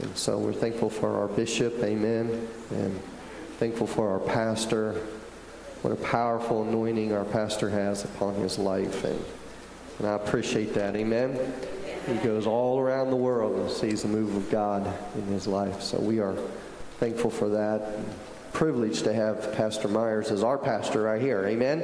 And so we're thankful for our bishop, amen, and thankful for our pastor. What a powerful anointing our pastor has upon his life. And, and I appreciate that, amen. He goes all around the world and sees the move of God in his life. So we are thankful for that. Privileged to have Pastor Myers as our pastor right here, amen.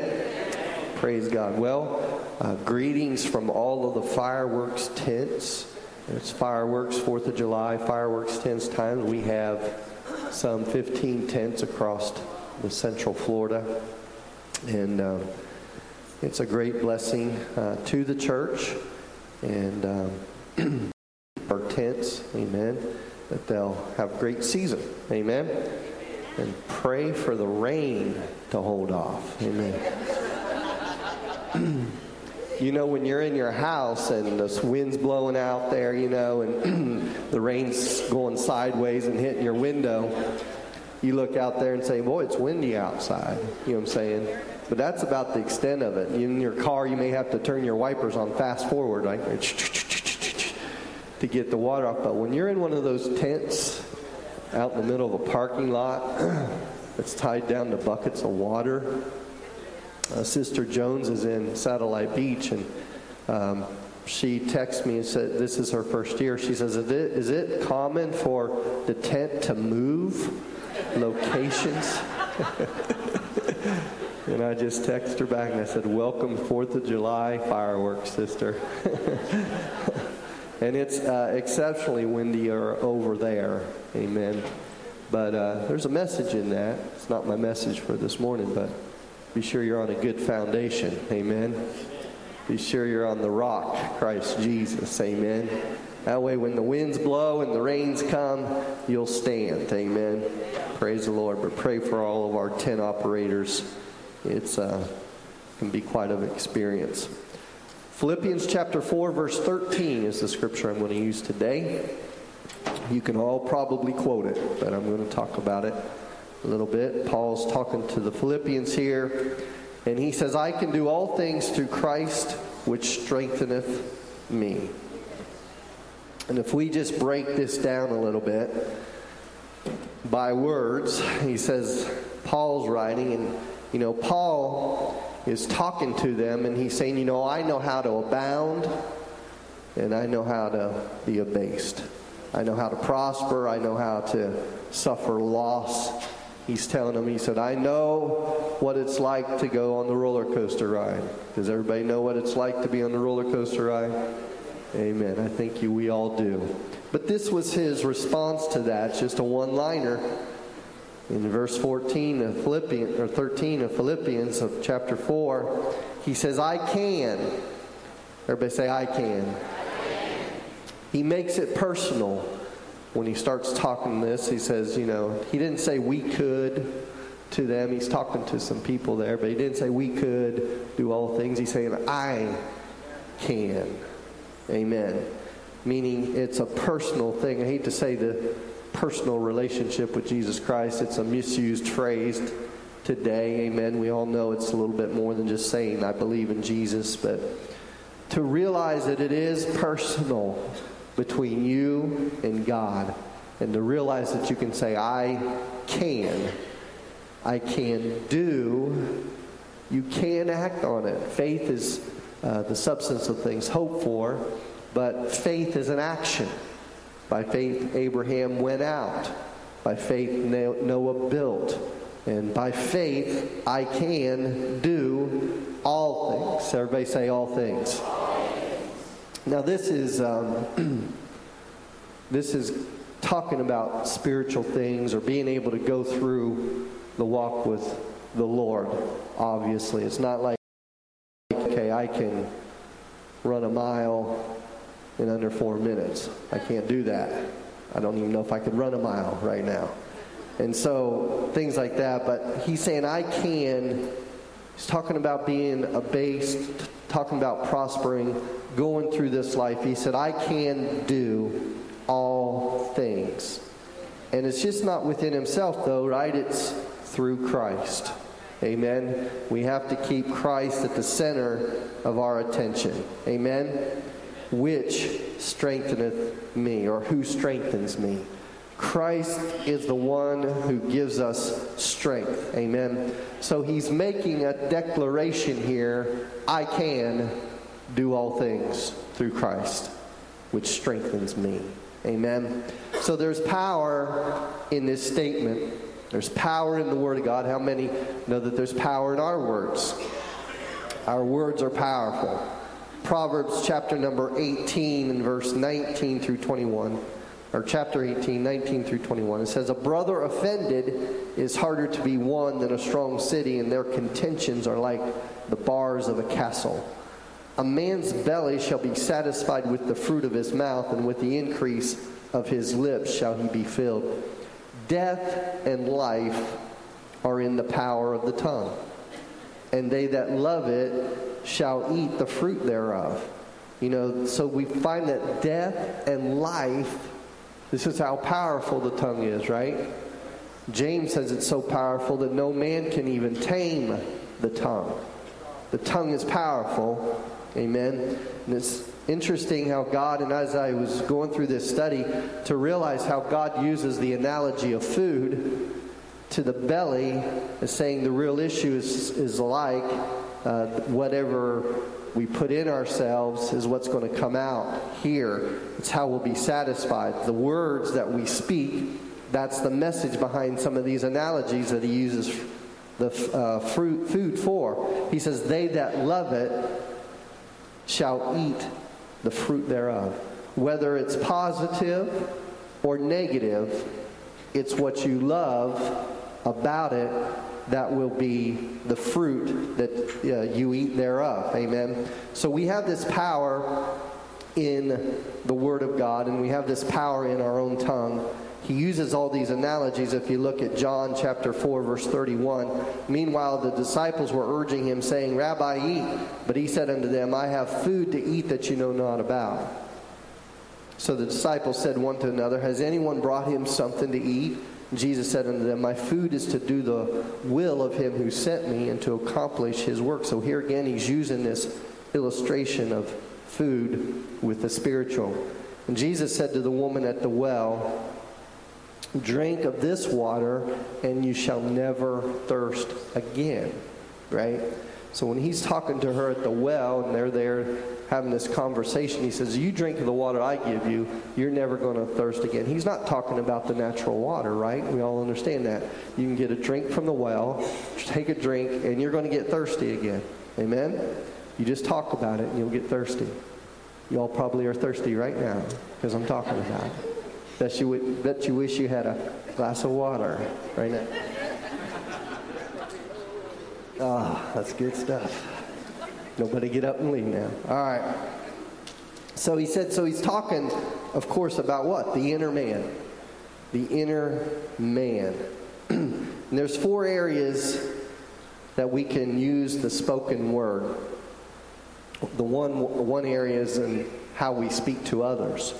Praise God. Well, uh, greetings from all of the fireworks tents. It's fireworks, 4th of July, fireworks tents times. We have some 15 tents across the central Florida. And um, it's a great blessing uh, to the church and um, our tents, amen, that they'll have a great season, amen. And pray for the rain to hold off, amen. you know, when you're in your house and the wind's blowing out there, you know, and the rain's going sideways and hitting your window, you look out there and say, Boy, it's windy outside. You know what I'm saying? But that's about the extent of it. In your car, you may have to turn your wipers on fast forward, like to get the water off. But when you're in one of those tents out in the middle of a parking lot that's tied down to buckets of water, uh, Sister Jones is in Satellite Beach, and um, she texted me and said, This is her first year. She says, Is it, is it common for the tent to move locations? and I just texted her back and I said, Welcome, 4th of July fireworks, sister. and it's uh, exceptionally windy over there. Amen. But uh, there's a message in that. It's not my message for this morning, but be sure you're on a good foundation. Amen. Be sure you're on the rock, Christ Jesus. Amen. That way, when the winds blow and the rains come, you'll stand. Amen. Praise the Lord. But pray for all of our tent operators. It's uh, can be quite an experience. Philippians chapter 4, verse 13 is the scripture I'm going to use today. You can all probably quote it, but I'm going to talk about it a little bit. Paul's talking to the Philippians here, and he says, I can do all things through Christ which strengtheneth me. And if we just break this down a little bit by words, he says, Paul's writing, and you know, Paul is talking to them, and he's saying, You know, I know how to abound, and I know how to be abased. I know how to prosper, I know how to suffer loss he's telling them, he said, I know what it's like to go on the roller coaster ride. Does everybody know what it's like to be on the roller coaster ride? Amen. I think you, we all do. But this was his response to that. It's just a one liner. In verse 14 of Philippians, or 13 of Philippians of chapter 4, he says, I can. Everybody say, I can. He makes it personal when he starts talking this, he says, you know, he didn't say we could to them. He's talking to some people there, but he didn't say we could do all things. He's saying, I can. Amen. Meaning it's a personal thing. I hate to say the personal relationship with Jesus Christ, it's a misused phrase today. Amen. We all know it's a little bit more than just saying, I believe in Jesus, but to realize that it is personal between you and God. And to realize that you can say, I can. I can do. You can act on it. Faith is uh, the substance of things hoped for, but faith is an action. By faith, Abraham went out. By faith, Noah built. And by faith, I can do all things. Everybody say all things. Now, this is um, this is talking about spiritual things or being able to go through the walk with the Lord. Obviously, it's not like okay, I can run a mile in under four minutes. I can't do that. I don't even know if I could run a mile right now. And so things like that. But he's saying I can. He's talking about being abased, talking about prospering going through this life, he said, I can do all things. And it's just not within himself, though, right? It's through Christ. Amen. We have to keep Christ at the center of our attention. Amen. Which strengtheneth me, or who strengthens me. Christ is the one who gives us strength. Amen. So he's making a declaration here I can do all things through Christ, which strengthens me. Amen. So there's power in this statement. There's power in the Word of God. How many know that there's power in our words? Our words are powerful. Proverbs chapter number 18 and verse 19 through 21 or chapter 18, 19 through 21. It says, A brother offended is harder to be won than a strong city, and their contentions are like the bars of a castle. A man's belly shall be satisfied with the fruit of his mouth, and with the increase of his lips shall he be filled. Death and life are in the power of the tongue, and they that love it shall eat the fruit thereof. You know, so we find that death and life this is how powerful the tongue is, right? James says it's so powerful that no man can even tame the tongue. The tongue is powerful. Amen. And it's interesting how God, and as I was going through this study, to realize how God uses the analogy of food to the belly as saying the real issue is, is like uh, whatever we put in ourselves is what's going to come out here. It's how we'll be satisfied. The words that we speak, that's the message behind some of these analogies that he uses the uh, fruit, food for. He says, They that love it shall eat the fruit thereof. Whether it's positive or negative, it's what you love about it that will be the fruit that uh, you eat thereof. Amen. So we have this power in the Word of God, and we have this power in our own tongue. He uses all these analogies. If you look at John chapter 4, verse 31, meanwhile the disciples were urging him, saying, Rabbi, eat. But he said unto them, I have food to eat that you know not about. So the disciples said one to another, Has anyone brought him something to eat? Jesus said unto them, My food is to do the will of him who sent me and to accomplish his work. So here again, he's using this illustration of food with the spiritual. And Jesus said to the woman at the well, Drink of this water, and you shall never thirst again. Right? So when he's talking to her at the well, and they're there having this conversation, he says, You drink of the water I give you, you're never going to thirst again. He's not talking about the natural water, right? We all understand that. You can get a drink from the well, take a drink, and you're going to get thirsty again. Amen? You just talk about it, and you'll get thirsty. You all probably are thirsty right now because I'm talking about it. Bet you, bet you wish you had a glass of water right now. Oh, that's good stuff. Nobody get up and leave now. All right. So he said, so he's talking, of course, about what? The inner man. The inner man. and there's four areas that we can use the spoken word. The one, one area is in how we speak to others.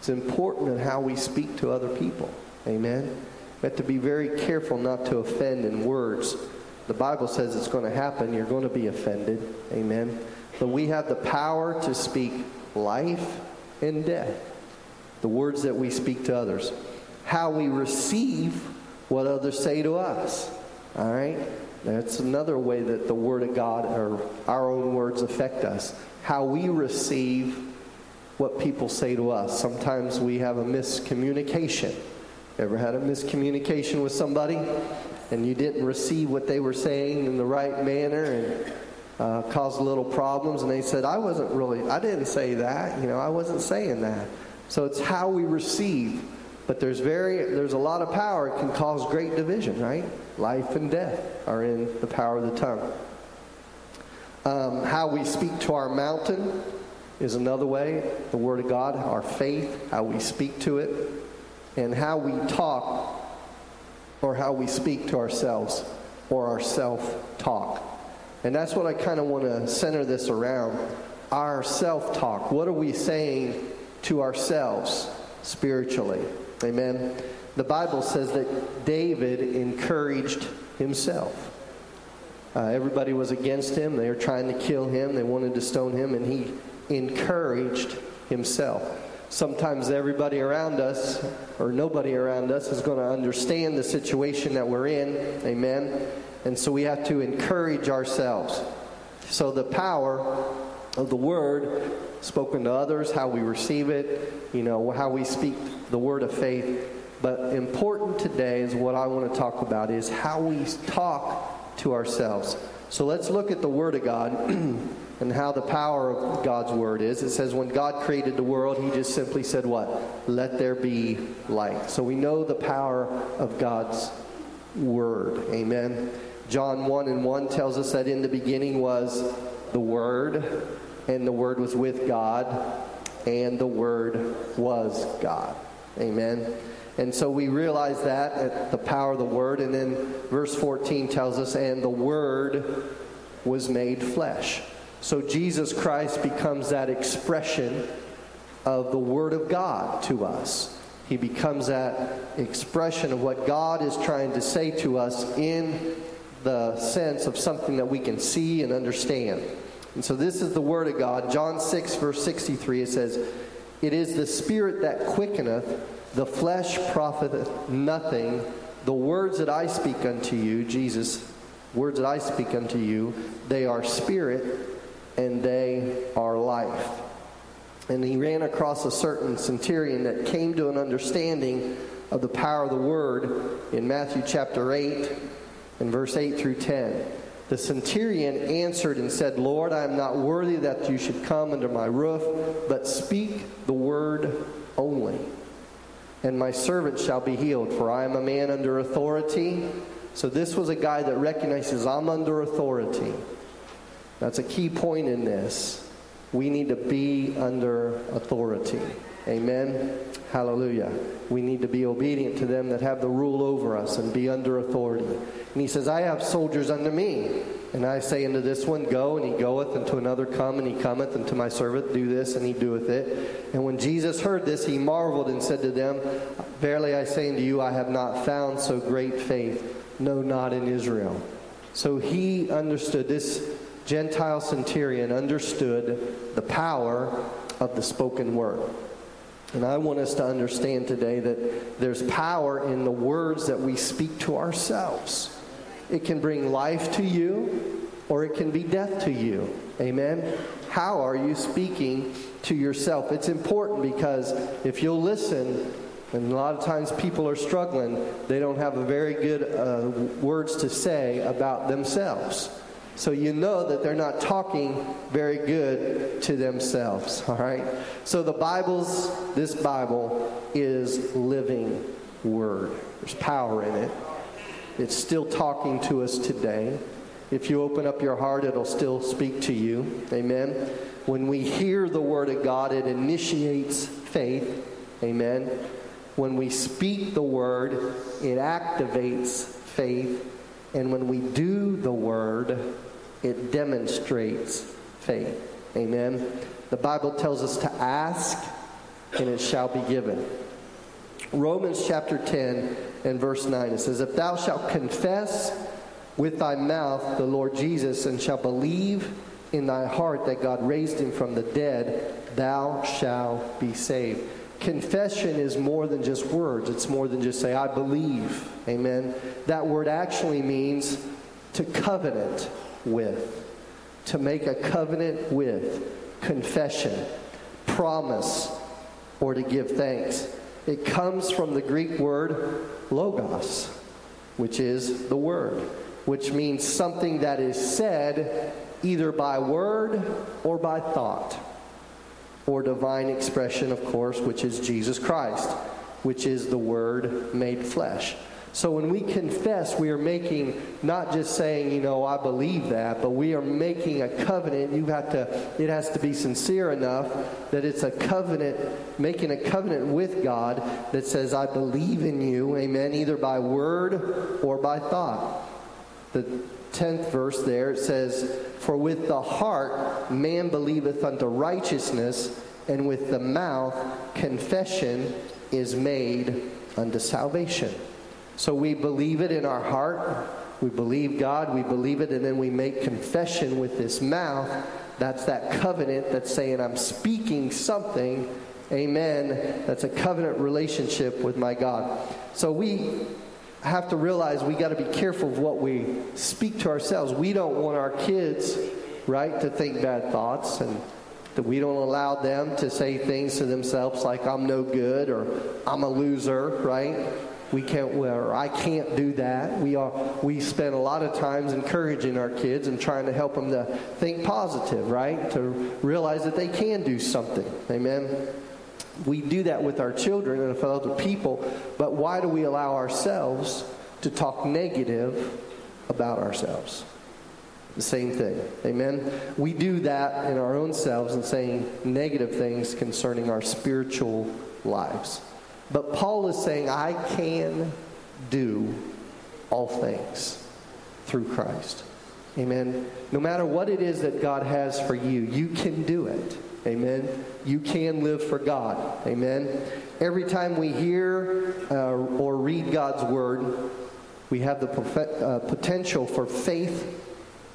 It's important in how we speak to other people. Amen. We have to be very careful not to offend in words the Bible says it's going to happen. You're going to be offended. Amen. But we have the power to speak life and death. The words that we speak to others. How we receive what others say to us. All right? That's another way that the Word of God or our own words affect us. How we receive what people say to us. Sometimes we have a miscommunication. Ever had a miscommunication with somebody? And you didn't receive what they were saying in the right manner and uh, caused little problems. And they said, I wasn't really, I didn't say that. You know, I wasn't saying that. So it's how we receive. But there's very, there's a lot of power. It can cause great division, right? Life and death are in the power of the tongue. Um, how we speak to our mountain is another way. The Word of God, our faith, how we speak to it, and how we talk or how we speak to ourselves or our self talk. And that's what I kind of want to center this around our self talk. What are we saying to ourselves spiritually? Amen. The Bible says that David encouraged himself. Uh, everybody was against him. They were trying to kill him. They wanted to stone him. And he encouraged himself. Sometimes everybody around us or nobody around us is going to understand the situation that we're in. Amen. And so we have to encourage ourselves. So the power of the word spoken to others, how we receive it, you know, how we speak the word of faith. But important today is what I want to talk about is how we talk to ourselves. So let's look at the word of God and how the power of God's word is. It says when God created the world, he just simply said what? Let there be light. So we know the power of God's word. Amen. John 1 and 1 tells us that in the beginning was the Word, and the Word was with God, and the Word was God. Amen. And so we realize that at the power of the Word. And then verse 14 tells us, and the Word was made flesh. So Jesus Christ becomes that expression of the Word of God to us. He becomes that expression of what God is trying to say to us in the sense of something that we can see and understand. And so this is the Word of God. John 6, verse 63, it says, It is the Spirit that quickeneth, the flesh profiteth nothing. The words that I speak unto you, Jesus, words that I speak unto you, they are spirit and they are life. And he ran across a certain centurion that came to an understanding of the power of the word in Matthew chapter 8 and verse 8 through 10. The centurion answered and said, Lord, I am not worthy that you should come under my roof, but speak the word only. And my servant shall be healed, for I am a man under authority. So this was a guy that recognizes I'm under authority. That's a key point in this. We need to be under authority. Amen. Hallelujah. We need to be obedient to them that have the rule over us and be under authority. And he says, I have soldiers under me. And I say unto this one, Go, and he goeth, and to another, Come, and he cometh, and to my servant, Do this, and he doeth it. And when Jesus heard this, he marveled and said to them, Verily I say unto you, I have not found so great faith, no, not in Israel. So he understood, this Gentile centurion understood the power of the spoken word. And I want us to understand today that there's power in the words that we speak to ourselves. It can bring life to you or it can be death to you. Amen. How are you speaking to yourself? It's important because if you'll listen, and a lot of times people are struggling, they don't have a very good uh, words to say about themselves. So you know that they're not talking very good to themselves, all right? So the Bible's, this Bible is living word. There's power in it. It's still talking to us today. If you open up your heart, it'll still speak to you. Amen. When we hear the word of God, it initiates faith. Amen. When we speak the word, it activates faith. And when we do the word, it demonstrates faith. Amen. The Bible tells us to ask and it shall be given. Romans chapter 10 and verse 9 it says, If thou shalt confess with thy mouth the Lord Jesus and shalt believe in thy heart that God raised him from the dead, thou shalt be saved. Confession is more than just words. It's more than just say, I believe. Amen. That word actually means to covenant with, to make a covenant with, confession, promise, or to give thanks. It comes from the Greek word logos, which is the word, which means something that is said either by word or by thought, or divine expression, of course, which is Jesus Christ, which is the word made flesh. So when we confess, we are making not just saying, you know, I believe that, but we are making a covenant. You have to, it has to be sincere enough that it's a covenant, making a covenant with God that says, I believe in you, amen, either by word or by thought. The 10th verse there, it says, For with the heart man believeth unto righteousness, and with the mouth confession is made unto salvation. So we believe it in our heart. We believe God, we believe it, and then we make confession with this mouth That's that covenant that's saying I'm speaking something. Amen. That's a covenant relationship with my God. So we have to realize we got to be careful of what we speak to ourselves. We don't want our kids, right, to think bad thoughts and that we don't allow them to say things to themselves like I'm no good or I'm a loser, right? We can't, or I can't do that. We are, we spend a lot of times encouraging our kids and trying to help them to think positive, right? To realize that they can do something. Amen. We do that with our children and with other people, but why do we allow ourselves to talk negative about ourselves? The same thing. Amen. We do that in our own selves and saying negative things concerning our spiritual lives. But Paul is saying, I can do all things through Christ. Amen. No matter what it is that God has for you, you can do it. Amen. You can live for God. Amen. Every time we hear uh, or read God's word, we have the uh, potential for faith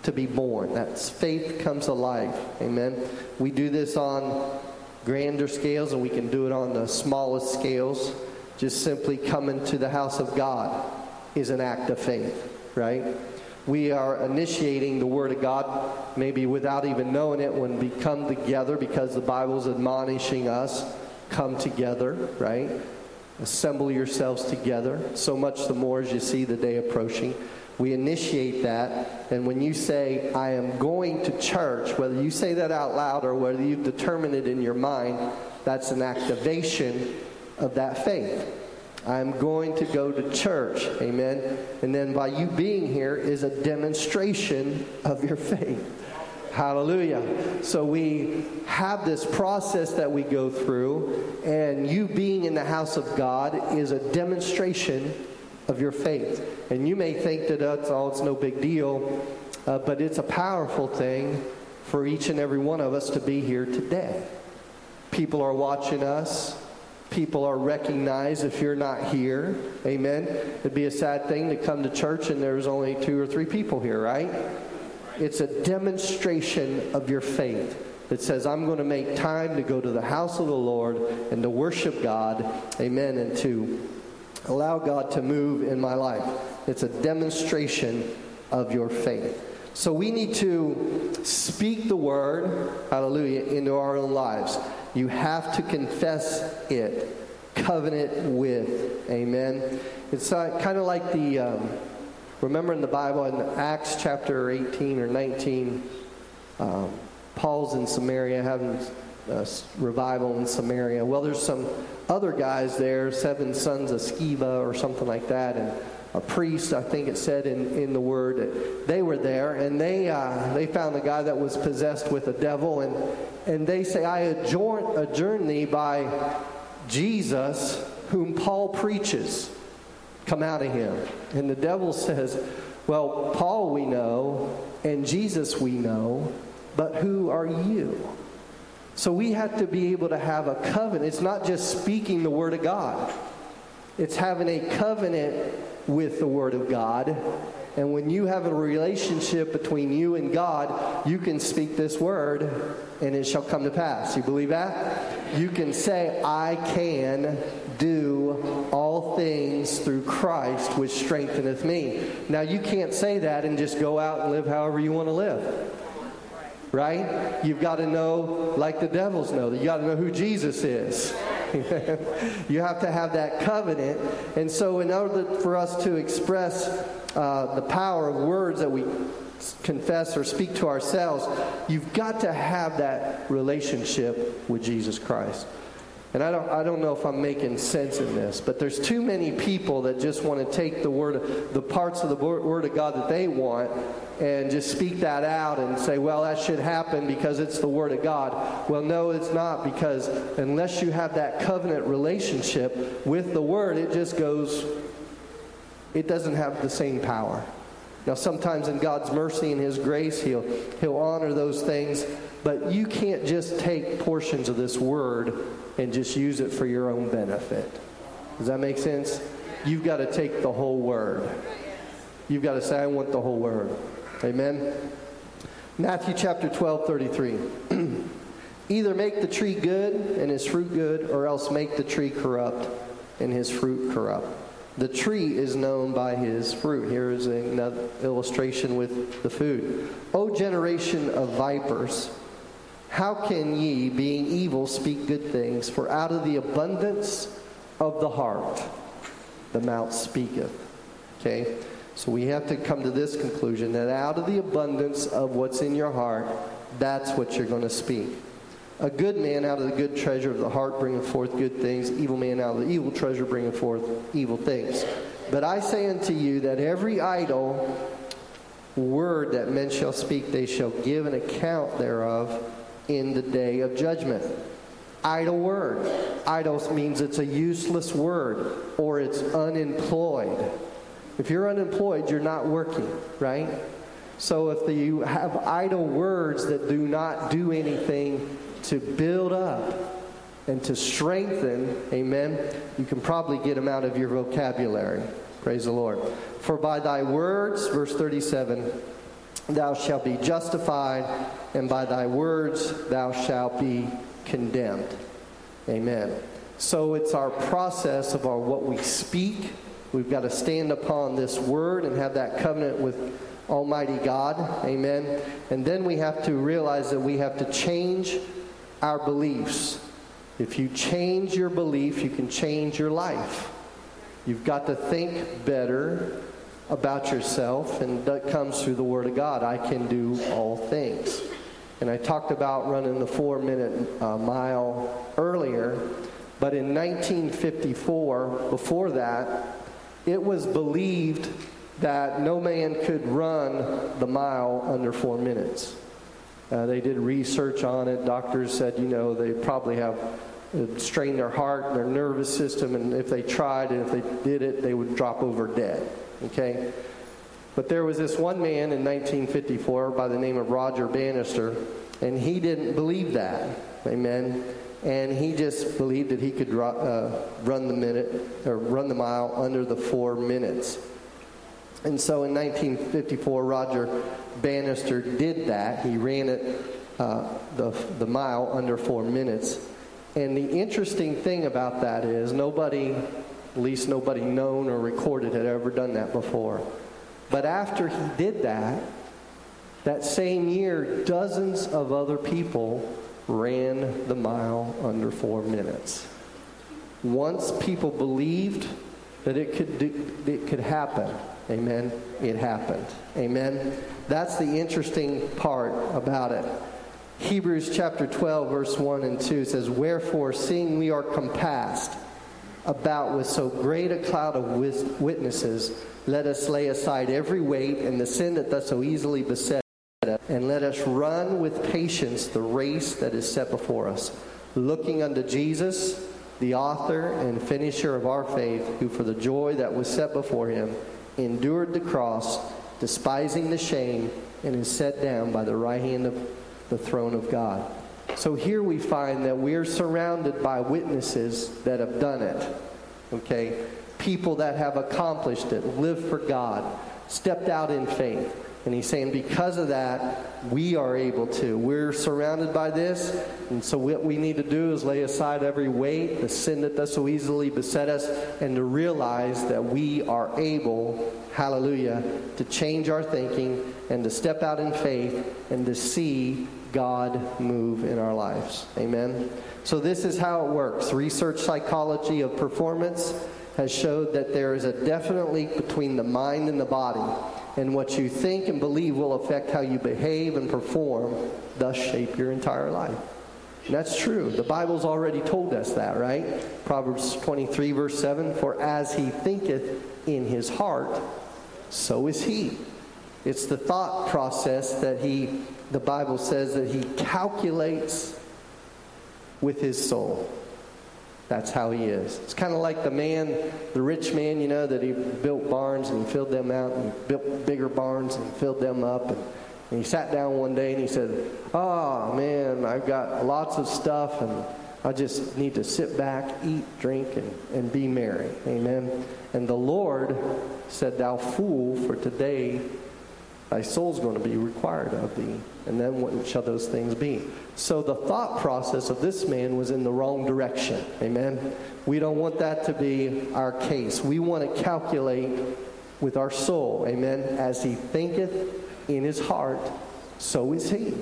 to be born. That's faith comes alive. Amen. We do this on grander scales and we can do it on the smallest scales. Just simply coming to the house of God is an act of faith, right? We are initiating the Word of God maybe without even knowing it when we come together because the Bible's admonishing us come together, right? Assemble yourselves together. So much the more as you see the day approaching. We initiate that. And when you say, I am going to church, whether you say that out loud or whether you've determined it in your mind, that's an activation of that faith. I'm going to go to church. Amen. And then by you being here is a demonstration of your faith. Hallelujah. So we have this process that we go through, and you being in the house of God is a demonstration of your faith. And you may think that that's all, it's no big deal, uh, but it's a powerful thing for each and every one of us to be here today. People are watching us. People are recognized if you're not here. Amen. It'd be a sad thing to come to church and there's only two or three people here, right? It's a demonstration of your faith that says, I'm going to make time to go to the house of the Lord and to worship God. Amen. And to Allow God to move in my life. It's a demonstration of your faith. So we need to speak the word, hallelujah, into our own lives. You have to confess it, covenant with. Amen. It's uh, kind of like the, um, remember in the Bible in Acts chapter 18 or 19, um, Paul's in Samaria having a revival in Samaria. Well, there's some other guys there, seven sons of Sceva or something like that, and a priest, I think it said in, in the word, they were there, and they uh, they found a guy that was possessed with a devil, and and they say, I adjourn, adjourn thee by Jesus, whom Paul preaches. Come out of him. And the devil says, Well, Paul we know, and Jesus we know, but who are you? So we have to be able to have a covenant. It's not just speaking the Word of God, it's having a covenant with the Word of God. And when you have a relationship between you and God, you can speak this word and it shall come to pass. You believe that? You can say, I can do all things through Christ which strengtheneth me. Now, you can't say that and just go out and live however you want to live right? You've got to know, like the devils know, that you got to know who Jesus is. you have to have that covenant. And so, in order for us to express uh, the power of words that we confess or speak to ourselves, you've got to have that relationship with Jesus Christ. And I don't, I don't know if I'm making sense in this, but there's too many people that just want to take the word, the parts of the word of God that they want, and just speak that out and say, well, that should happen because it's the word of God. Well, no, it's not because unless you have that covenant relationship with the word, it just goes, it doesn't have the same power. Now, sometimes in God's mercy and His grace, He'll, he'll honor those things, but you can't just take portions of this word and just use it for your own benefit. Does that make sense? You've got to take the whole word. You've got to say, I want the whole word. Amen? Matthew chapter 12, 33. Either make the tree good and his fruit good, or else make the tree corrupt and his fruit corrupt. The tree is known by his fruit. Here is another illustration with the food. O generation of vipers, how can ye, being evil, speak good things? For out of the abundance of the heart, the mouth speaketh. Okay? So we have to come to this conclusion that out of the abundance of what's in your heart, that's what you're going to speak. A good man out of the good treasure of the heart bringeth forth good things, evil man out of the evil treasure bringeth forth evil things. But I say unto you that every idle word that men shall speak, they shall give an account thereof in the day of judgment. Idle word. Idle means it's a useless word or it's unemployed. If you're unemployed, you're not working, right? So if the, you have idle words that do not do anything to build up and to strengthen, amen, you can probably get them out of your vocabulary. Praise the Lord. For by thy words, verse 37, thou shalt be justified, and by thy words thou shalt be condemned. Amen. So it's our process of our what we speak We've got to stand upon this word and have that covenant with Almighty God. Amen. And then we have to realize that we have to change our beliefs. If you change your belief, you can change your life. You've got to think better about yourself, and that comes through the Word of God. I can do all things. And I talked about running the four minute uh, mile earlier, but in 1954, before that, it was believed that no man could run the mile under four minutes. Uh, they did research on it. Doctors said, you know, they probably have uh, strained their heart their nervous system, and if they tried and if they did it, they would drop over dead. Okay? But there was this one man in 1954 by the name of Roger Bannister, and he didn't believe that. Amen and he just believed that he could uh, run the minute or run the mile under the four minutes. And so in 1954, Roger Bannister did that. He ran it uh, the the mile under four minutes. And the interesting thing about that is nobody, at least nobody known or recorded, had ever done that before. But after he did that, that same year, dozens of other people ran the mile under four minutes. Once people believed that it could, do, it could happen, amen, it happened. Amen. That's the interesting part about it. Hebrews chapter 12, verse 1 and 2 says, Wherefore, seeing we are compassed about with so great a cloud of witnesses, let us lay aside every weight and the sin that does so easily beset and let us run with patience the race that is set before us, looking unto Jesus, the author and finisher of our faith, who for the joy that was set before him endured the cross, despising the shame, and is set down by the right hand of the throne of God. So here we find that we're surrounded by witnesses that have done it. Okay? People that have accomplished it, lived for God, stepped out in faith. And he's saying, because of that, we are able to. We're surrounded by this. And so, what we need to do is lay aside every weight, the sin that does so easily beset us, and to realize that we are able, hallelujah, to change our thinking and to step out in faith and to see God move in our lives. Amen. So, this is how it works research psychology of performance has showed that there is a definite link between the mind and the body and what you think and believe will affect how you behave and perform, thus shape your entire life. And that's true. The Bible's already told us that, right? Proverbs 23, verse 7 For as he thinketh in his heart, so is he. It's the thought process that he, the Bible says, that he calculates with his soul. That's how he is. It's kind of like the man, the rich man, you know, that he built barns and filled them out and built bigger barns and filled them up. And, and he sat down one day and he said, Oh, man, I've got lots of stuff and I just need to sit back, eat, drink, and, and be merry. Amen. And the Lord said, Thou fool, for today thy soul's going to be required of thee. And then what shall those things be? So the thought process of this man was in the wrong direction. Amen. We don't want that to be our case. We want to calculate with our soul. Amen. As he thinketh in his heart, so is he.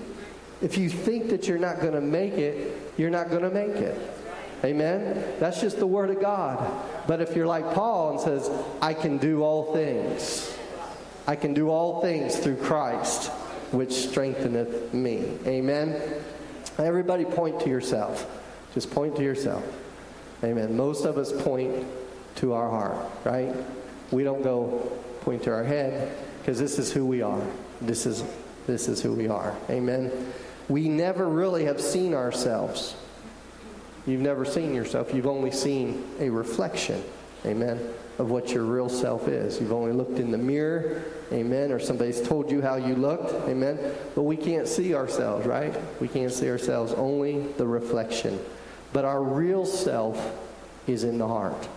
If you think that you're not going to make it, you're not going to make it. Amen? That's just the Word of God. But if you're like Paul and says, I can do all things, I can do all things through Christ, which strengtheneth me. Amen? Everybody point to yourself. Just point to yourself. Amen. Most of us point to our heart, right? We don't go point to our head because this is who we are. This is this is who we are. Amen. We never really have seen ourselves. You've never seen yourself. You've only seen a reflection. Amen. Of what your real self is. You've only looked in the mirror. Amen. Or somebody's told you how you looked. Amen. But we can't see ourselves, right? We can't see ourselves. Only the reflection. But our real self is in the heart.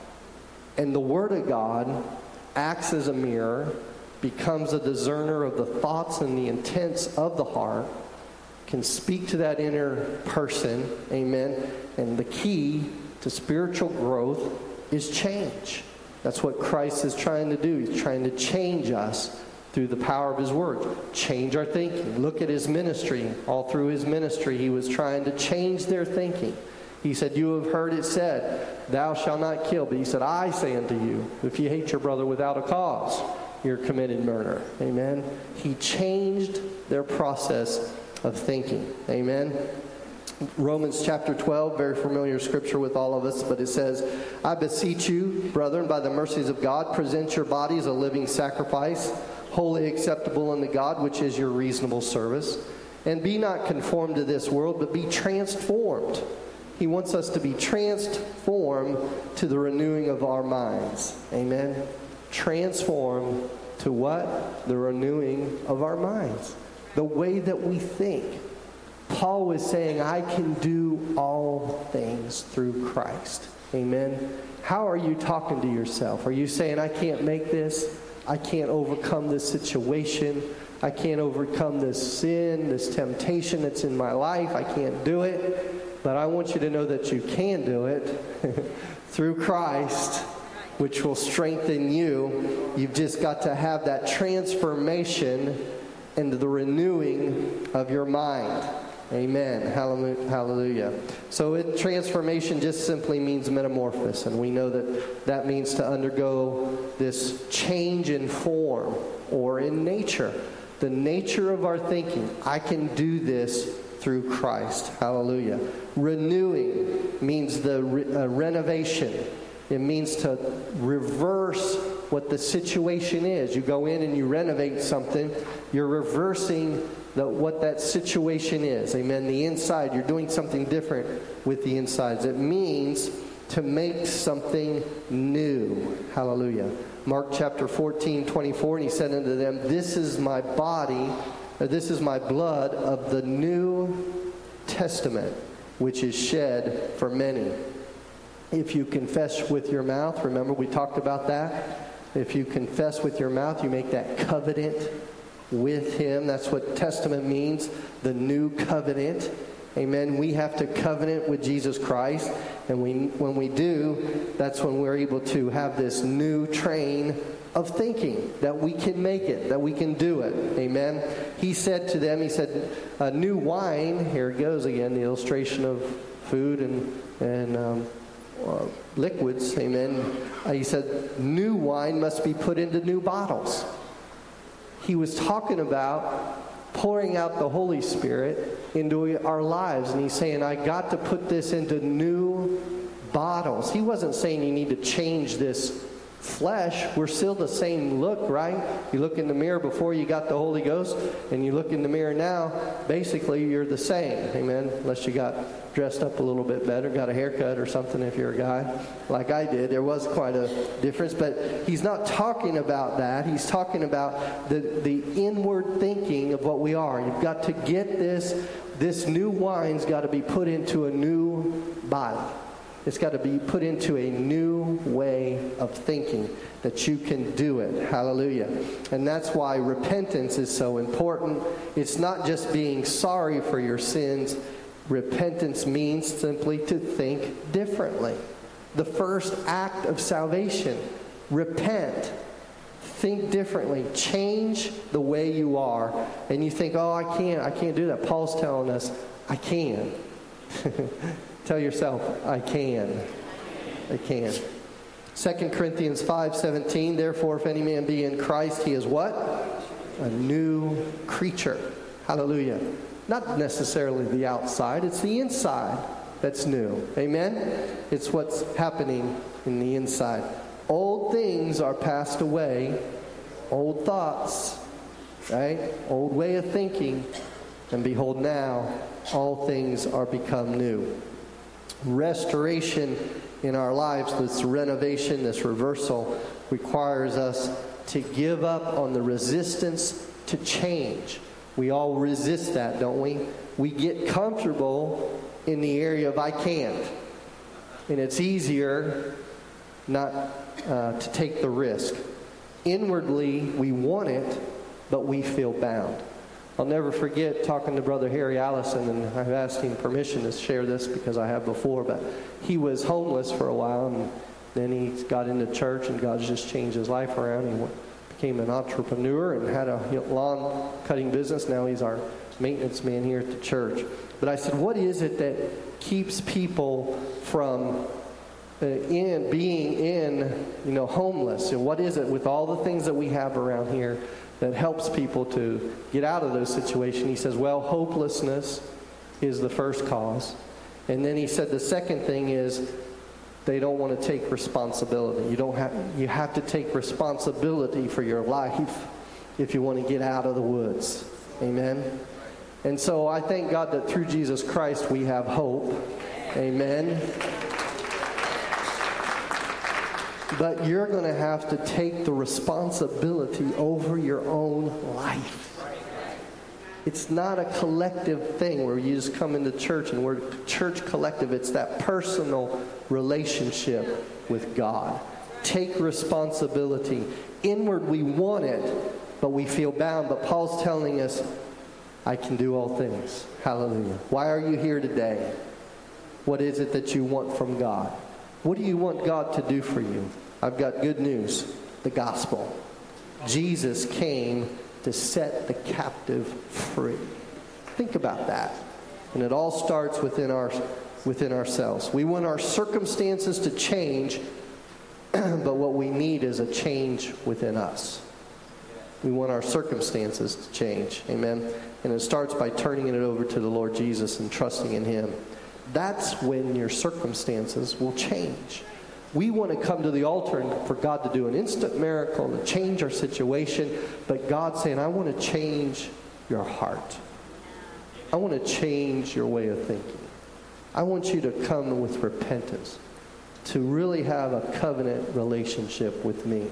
And the Word of God acts as a mirror, becomes a discerner of the thoughts and the intents of the heart, can speak to that inner person. Amen. And the key to spiritual growth is change. That's what Christ is trying to do. He's trying to change us through the power of his word. Change our thinking. Look at his ministry. All through his ministry, he was trying to change their thinking. He said, You have heard it said, Thou shalt not kill. But he said, I say unto you, if you hate your brother without a cause, you're committed murder. Amen. He changed their process of thinking. Amen. Romans chapter 12, very familiar scripture with all of us, but it says, I beseech you, brethren, by the mercies of God, present your bodies a living sacrifice, holy acceptable unto God, which is your reasonable service. And be not conformed to this world, but be transformed he wants us to be transformed to the renewing of our minds. Amen. Transform to what? The renewing of our minds. The way that we think. Paul was saying, I can do all things through Christ. Amen. How are you talking to yourself? Are you saying, I can't make this? I can't overcome this situation? I can't overcome this sin, this temptation that's in my life. I can't do it. But I want you to know that you can do it through Christ, which will strengthen you. You've just got to have that transformation into the renewing of your mind. Amen. Hallelujah. So it, transformation just simply means metamorphosis, and we know that that means to undergo this change in form or in nature. The nature of our thinking. I can do this through Christ. Hallelujah. Renewing means the re- uh, renovation. It means to reverse what the situation is. You go in and you renovate something, you're reversing the, what that situation is. Amen. The inside, you're doing something different with the insides. It means to make something new. Hallelujah. Mark chapter 14, 24, and he said unto them, This is my body this is my blood of the New Testament, which is shed for many. If you confess with your mouth, remember we talked about that? If you confess with your mouth, you make that covenant with Him. That's what testament means, the new covenant. Amen. We have to covenant with Jesus Christ. And we, when we do, that's when we're able to have this new train of thinking that we can make it, that we can do it. Amen. He said to them, He said, a new wine, here it goes again, the illustration of food and, and um, uh, liquids. Amen. Uh, he said, new wine must be put into new bottles. He was talking about pouring out the Holy Spirit into our lives. And he's saying, I got to put this into new bottles. He wasn't saying you need to change this flesh, we're still the same look, right? You look in the mirror before you got the Holy Ghost, and you look in the mirror now, basically you're the same. Amen. Unless you got dressed up a little bit better, got a haircut or something if you're a guy, like I did. There was quite a difference, but he's not talking about that. He's talking about the, the inward thinking of what we are. You've got to get this, this new wine's got to be put into a new body. It's got to be put into a new way of thinking that you can do it. Hallelujah. And that's why repentance is so important. It's not just being sorry for your sins, repentance means simply to think differently. The first act of salvation repent think differently change the way you are and you think oh i can't i can't do that paul's telling us i can Tell yourself, I can. I can. 2 Corinthians 5:17 Therefore if any man be in Christ he is what? A new creature. Hallelujah. Not necessarily the outside, it's the inside that's new. Amen. It's what's happening in the inside. Old things are passed away, old thoughts, right? Old way of thinking, and behold now all things are become new restoration in our lives, this renovation, this reversal, requires us to give up on the resistance to change. We all resist that, don't we? We get comfortable in the area of I can't. And it's easier not uh, to take the risk. Inwardly, we want it, but we feel bound. I'll never forget talking to Brother Harry Allison, and I've asked him permission to share this because I have before, but he was homeless for a while, and then he got into church, and God's just changed his life around. He became an entrepreneur and had a lawn cutting business. Now he's our maintenance man here at the church. But I said, What is it that keeps people from uh, in being in you know homeless and what is it with all the things that we have around here that helps people to get out of those situations. He says, well, hopelessness is the first cause. And then he said the second thing is they don't want to take responsibility. You don't have you have to take responsibility for your life if you want to get out of the woods. Amen. And so I thank God that through Jesus Christ we have hope. Amen. But you're going to have to take the responsibility over your own life. It's not a collective thing where you just come into church and we're church collective. It's that personal relationship with God. Take responsibility. Inward, we want it, but we feel bound. But Paul's telling us, I can do all things. Hallelujah. Why are you here today? What is it that you want from God? What do you want God to do for you? I've got good news the gospel. Jesus came to set the captive free. Think about that. And it all starts within, our, within ourselves. We want our circumstances to change, but what we need is a change within us. We want our circumstances to change. Amen. And it starts by turning it over to the Lord Jesus and trusting in Him. That's when your circumstances will change. We want to come to the altar and for God to do an instant miracle to change our situation, but God's saying, I want to change your heart. I want to change your way of thinking. I want you to come with repentance, to really have a covenant relationship with me.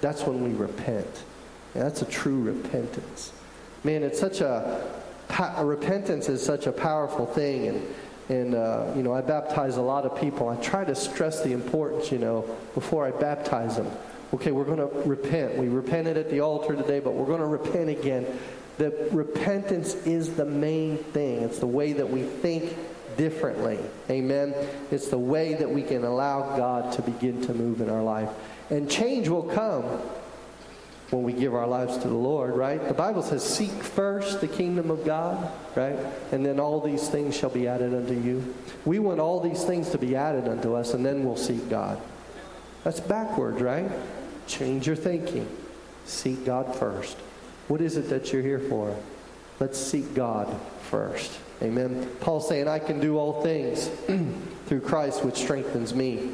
That's when we repent. And that's a true repentance. Man, it's such a, a repentance is such a powerful thing and and, uh, you know, I baptize a lot of people. I try to stress the importance, you know, before I baptize them. Okay, we're going to repent. We repented at the altar today, but we're going to repent again. The repentance is the main thing. It's the way that we think differently. Amen. It's the way that we can allow God to begin to move in our life. And change will come when we give our lives to the Lord, right? The Bible says, Seek first the kingdom of God, right? And then all these things shall be added unto you. We want all these things to be added unto us, and then we'll seek God. That's backwards, right? Change your thinking. Seek God first. What is it that you're here for? Let's seek God first. Amen. Paul's saying, I can do all things through Christ, which strengthens me.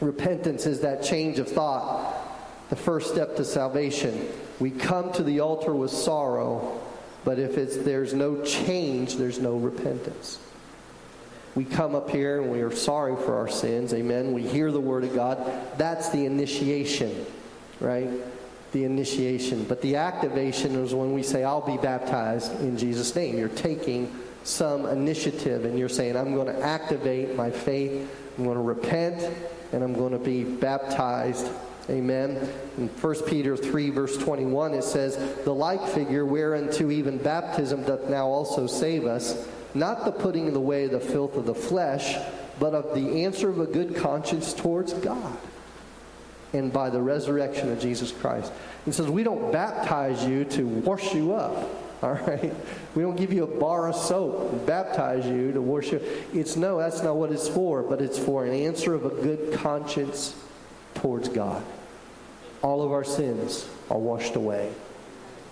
Repentance is that change of thought the first step to salvation. We come to the altar with sorrow, but if it's, there's no change, there's no repentance. We come up here and we are sorry for our sins. Amen. We hear the word of God. That's the initiation, right? The initiation. But the activation is when we say, I'll be baptized in Jesus' name. You're taking some initiative and you're saying, I'm going to activate my faith I'm going to repent and I'm going to be baptized. Amen. In 1 Peter 3, verse 21, it says, The like figure whereunto even baptism doth now also save us, not the putting away the filth of the flesh, but of the answer of a good conscience towards God, and by the resurrection of Jesus Christ. It says, We don't baptize you to wash you up. All right? We don't give you a bar of soap and baptize you to worship. It's no, that's not what it's for, but it's for an answer of a good conscience towards God. All of our sins are washed away.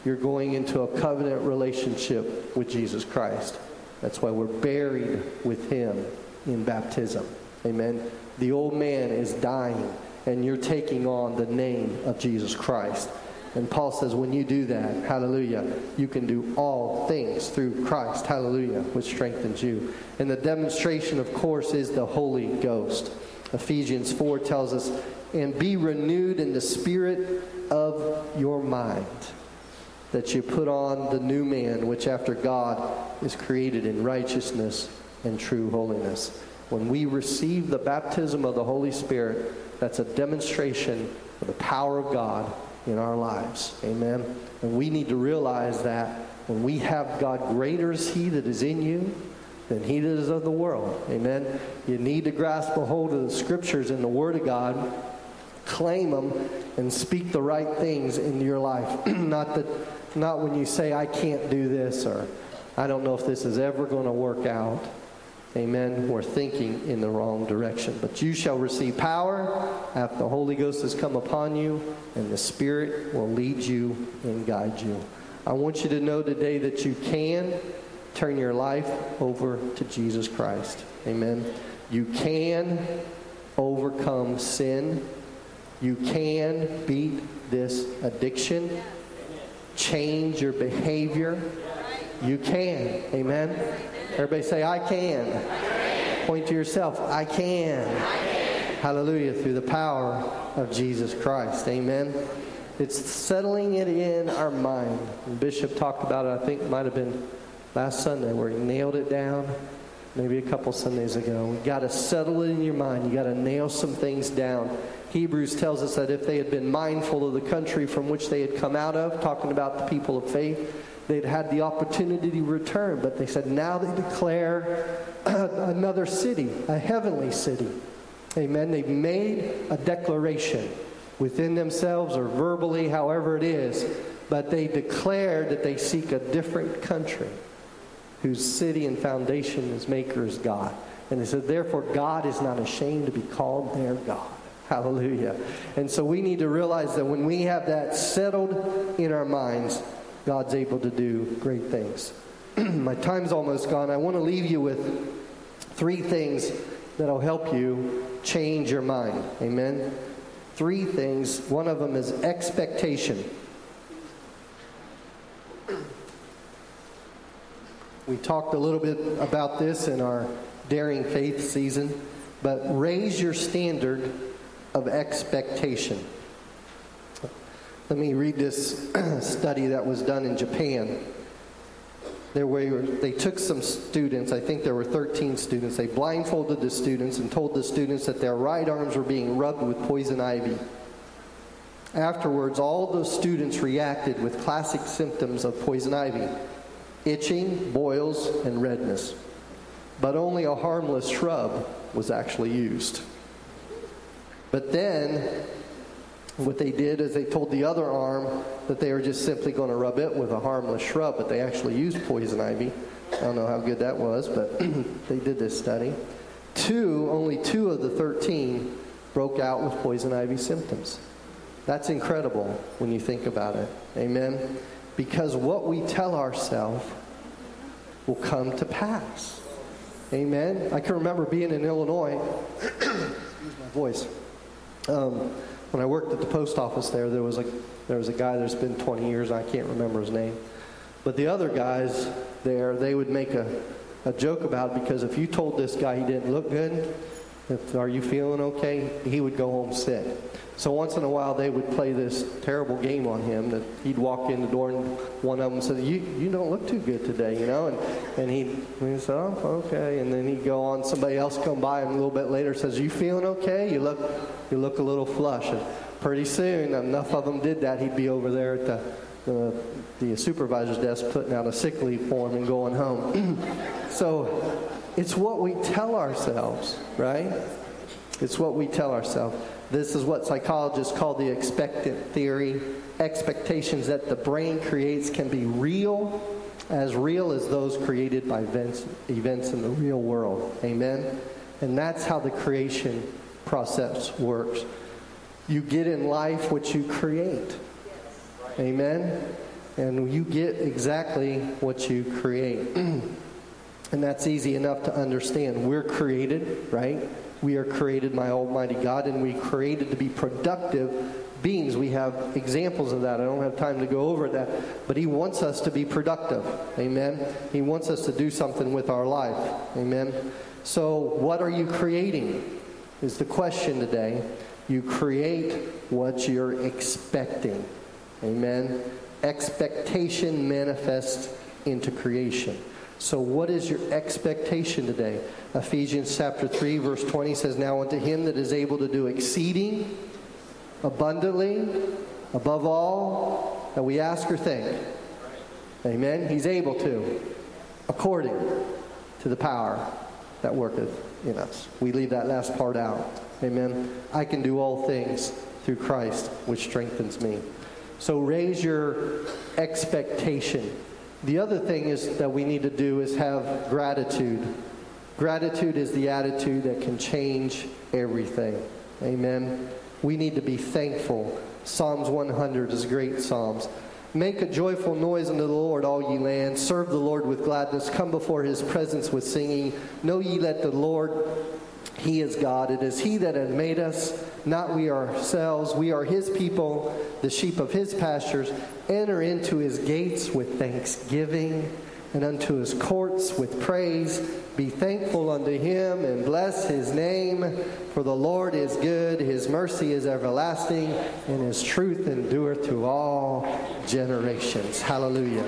You're going into a covenant relationship with Jesus Christ. That's why we're buried with him in baptism. Amen. The old man is dying, and you're taking on the name of Jesus Christ. And Paul says, when you do that, hallelujah, you can do all things through Christ, hallelujah, which strengthens you. And the demonstration, of course, is the Holy Ghost. Ephesians 4 tells us, and be renewed in the spirit of your mind, that you put on the new man, which after God is created in righteousness and true holiness. When we receive the baptism of the Holy Spirit, that's a demonstration of the power of God in our lives. Amen. And we need to realize that when we have God, greater is He that is in you than He that is of the world. Amen. You need to grasp a hold of the Scriptures and the Word of God, claim them, and speak the right things in your life. not that, not when you say, "I can't do this," or "I don't know if this is ever going to work out." Amen. We're thinking in the wrong direction. But you shall receive power after the Holy Ghost has come upon you, and the Spirit will lead you and guide you. I want you to know today that you can turn your life over to Jesus Christ. Amen. You can overcome sin. You can beat this addiction, change your behavior. You can. Amen. Everybody say, I can. Point to yourself, I can. I can. Hallelujah, through the power of Jesus Christ. Amen. It's settling it in our mind. Bishop talked about it, I think it might have been last Sunday, where he nailed it down maybe a couple Sundays ago. You got to settle it in your mind. You got to nail some things down. Hebrews tells us that if they had been mindful of the country from which they had come out of, talking about the people of faith, They'd had the opportunity to return, but they said now they declare another city, a heavenly city. Amen. They've made a declaration within themselves or verbally, however it is, but they declared that they seek a different country whose city and foundation is maker is God. And they said, therefore, God is not ashamed to be called their God. Hallelujah. And so we need to realize that when we have that settled in our minds, God's able to do great things. My time's almost gone. I want to leave you with three things that'll help you change your mind. Amen. Three things. One of them is expectation. We talked a little bit about this in our Daring Faith season, but raise your standard of expectation. Let me read this study that was done in Japan. There were, they took some students, I think there were 13 students, they blindfolded the students and told the students that their right arms were being rubbed with poison ivy. Afterwards, all the students reacted with classic symptoms of poison ivy itching, boils, and redness. But only a harmless shrub was actually used. But then what they did is they told the other arm that they were just simply going to rub it with a harmless shrub, but they actually used poison ivy. I don't know how good that was, but they did this study. Two, only two of the 13 broke out with poison ivy symptoms. That's incredible when you think about it. Amen? Because what we tell ourselves will come to pass. Amen? I can remember being in Illinois. Excuse my voice. Um, when I worked at the post office there, there was a there was a guy that's been 20 years. I can't remember his name, but the other guys there, they would make a, a joke about because if you told this guy he didn't look good, if, are you feeling okay? He would go home sick. So once in a while, they would play this terrible game on him that he'd walk in the door and one of them said, you, you don't look too good today, you know? And, and he'd, he said, oh, okay. And then he'd go on, somebody else come by him a little bit later says, you feeling okay? You look, you look a little flush. And pretty soon, enough of them did that, he'd be over there at the, the, the supervisor's desk putting out a sick leave form and going home. so it's what we tell ourselves, right? It's what we tell ourselves. This is what psychologists call the expectant theory. Expectations that the brain creates can be real, as real as those created by events, events in the real world. Amen? And that's how the creation process works. You get in life what you create. Amen? And you get exactly what you create. and that's easy enough to understand. We're created, right? We are created by Almighty God, and we created to be productive beings. We have examples of that. I don't have time to go over that, but He wants us to be productive. Amen. He wants us to do something with our life. Amen. So, what are you creating? Is the question today. You create what you're expecting. Amen. Expectation manifests into creation. So, what is your expectation today? Ephesians chapter 3, verse 20 says, Now unto him that is able to do exceeding abundantly, above all that we ask or think. Amen. He's able to, according to the power that worketh in us. We leave that last part out. Amen. I can do all things through Christ, which strengthens me. So raise your expectation the other thing is that we need to do is have gratitude. Gratitude is the attitude that can change everything. Amen. We need to be thankful. Psalms 100 is great Psalms. Make a joyful noise unto the Lord, all ye lands. Serve the Lord with gladness. Come before his presence with singing. Know ye that the Lord, he is God. It is he that has made us, not we ourselves. We are his people, the sheep of his pastures. Enter into his gates with thanksgiving and unto his courts with praise. Be thankful unto him and bless his name. For the Lord is good, his mercy is everlasting, and his truth endureth to all generations. Hallelujah.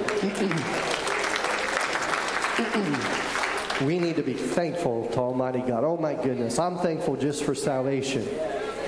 we need to be thankful to Almighty God. Oh my goodness, I'm thankful just for salvation.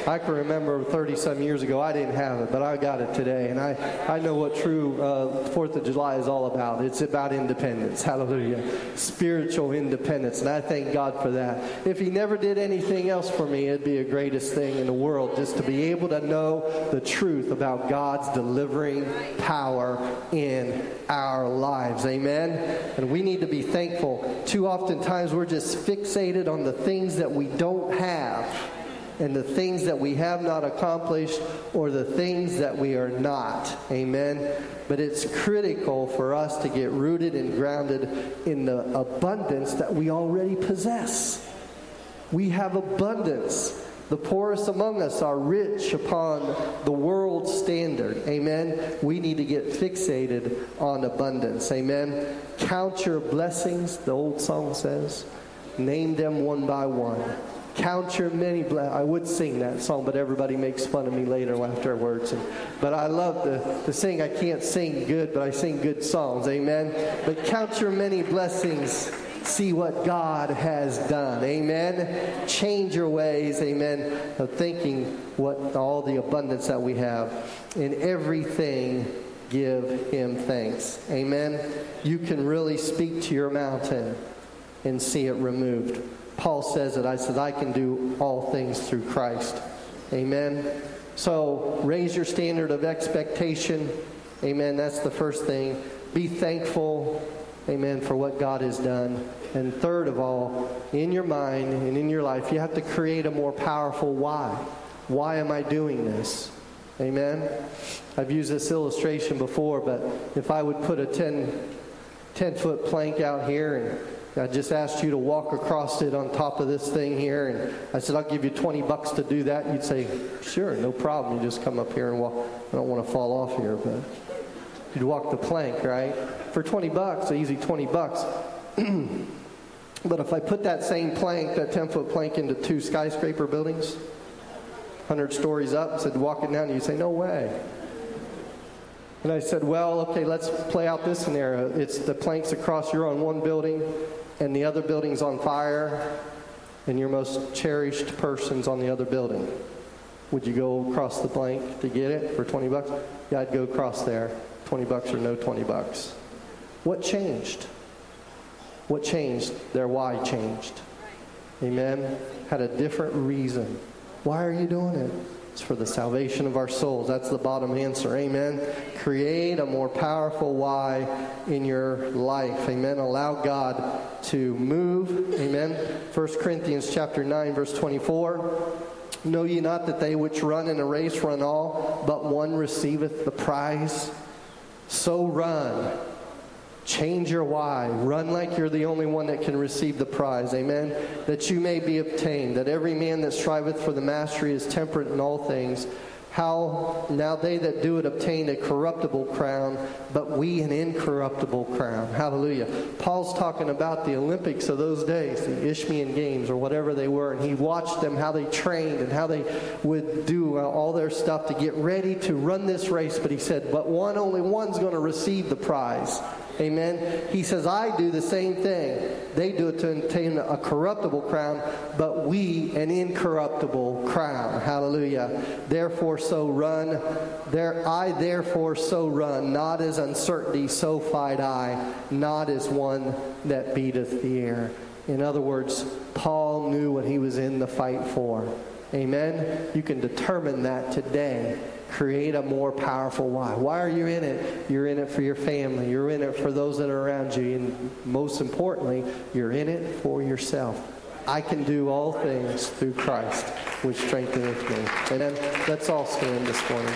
I can remember 30 some years ago, I didn't have it, but I got it today. And I, I know what true uh, 4th of July is all about. It's about independence. Hallelujah. Spiritual independence. And I thank God for that. If He never did anything else for me, it'd be the greatest thing in the world just to be able to know the truth about God's delivering power in our lives. Amen. And we need to be thankful. Too often times we're just fixated on the things that we don't have and the things that we have not accomplished or the things that we are not. Amen. But it's critical for us to get rooted and grounded in the abundance that we already possess. We have abundance. The poorest among us are rich upon the world standard. Amen. We need to get fixated on abundance. Amen. Count your blessings, the old song says. Name them one by one. Count your many blessings. I would sing that song, but everybody makes fun of me later afterwards. And, but I love to, to sing. I can't sing good, but I sing good songs. Amen. But count your many blessings. See what God has done. Amen. Change your ways. Amen. Of thinking what all the abundance that we have. In everything, give Him thanks. Amen. You can really speak to your mountain and see it removed. Paul says it. I said, I can do all things through Christ. Amen. So raise your standard of expectation. Amen. That's the first thing. Be thankful. Amen. For what God has done. And third of all, in your mind and in your life, you have to create a more powerful why. Why am I doing this? Amen. I've used this illustration before, but if I would put a 10, 10 foot plank out here and I just asked you to walk across it on top of this thing here. And I said, I'll give you 20 bucks to do that. You'd say, sure, no problem. You just come up here and walk. I don't want to fall off here, but you'd walk the plank, right? For 20 bucks, easy 20 bucks. But if I put that same plank, that 10 foot plank, into two skyscraper buildings, 100 stories up, said walk it down, you'd say, no way. And I said, well, okay, let's play out this scenario. It's the planks across, you're on one building, and the other building's on fire, and your most cherished person's on the other building. Would you go across the plank to get it for 20 bucks? Yeah, I'd go across there. 20 bucks or no 20 bucks. What changed? What changed? Their why changed. Amen. Had a different reason. Why are you doing it? It's for the salvation of our souls. That's the bottom answer. Amen. Create a more powerful why in your life. Amen. Allow God to move. Amen. 1 Corinthians chapter 9 verse 24. Know ye not that they which run in a race run all, but one receiveth the prize? So run. Change your why. Run like you're the only one that can receive the prize. Amen. That you may be obtained. That every man that striveth for the mastery is temperate in all things. How now they that do it obtain a corruptible crown, but we an incorruptible crown. Hallelujah. Paul's talking about the Olympics of those days, the Isthmian Games or whatever they were, and he watched them, how they trained and how they would do uh, all their stuff to get ready to run this race. But he said, but one, only one's going to receive the prize. Amen. He says, I do the same thing. They do it to obtain a corruptible crown, but we an incorruptible crown. Hallelujah. Therefore, so run. There, I therefore so run, not as uncertainty, so fight I, not as one that beateth the air. In other words, Paul knew what he was in the fight for. Amen. You can determine that today create a more powerful why. Why are you in it? You're in it for your family. You're in it for those that are around you. And most importantly, you're in it for yourself. I can do all things through Christ, which strengtheneth me. And let's all stand this morning.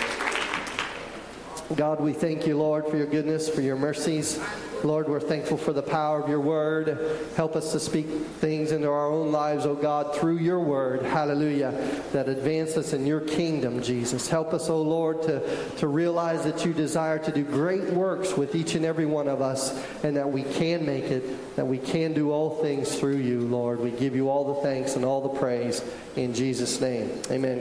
God, we thank you, Lord, for your goodness, for your mercies. Lord, we're thankful for the power of your word. Help us to speak things into our own lives, oh God, through your word. Hallelujah. That advance us in your kingdom, Jesus. Help us, oh Lord, to, to realize that you desire to do great works with each and every one of us and that we can make it, that we can do all things through you, Lord. We give you all the thanks and all the praise in Jesus' name. Amen.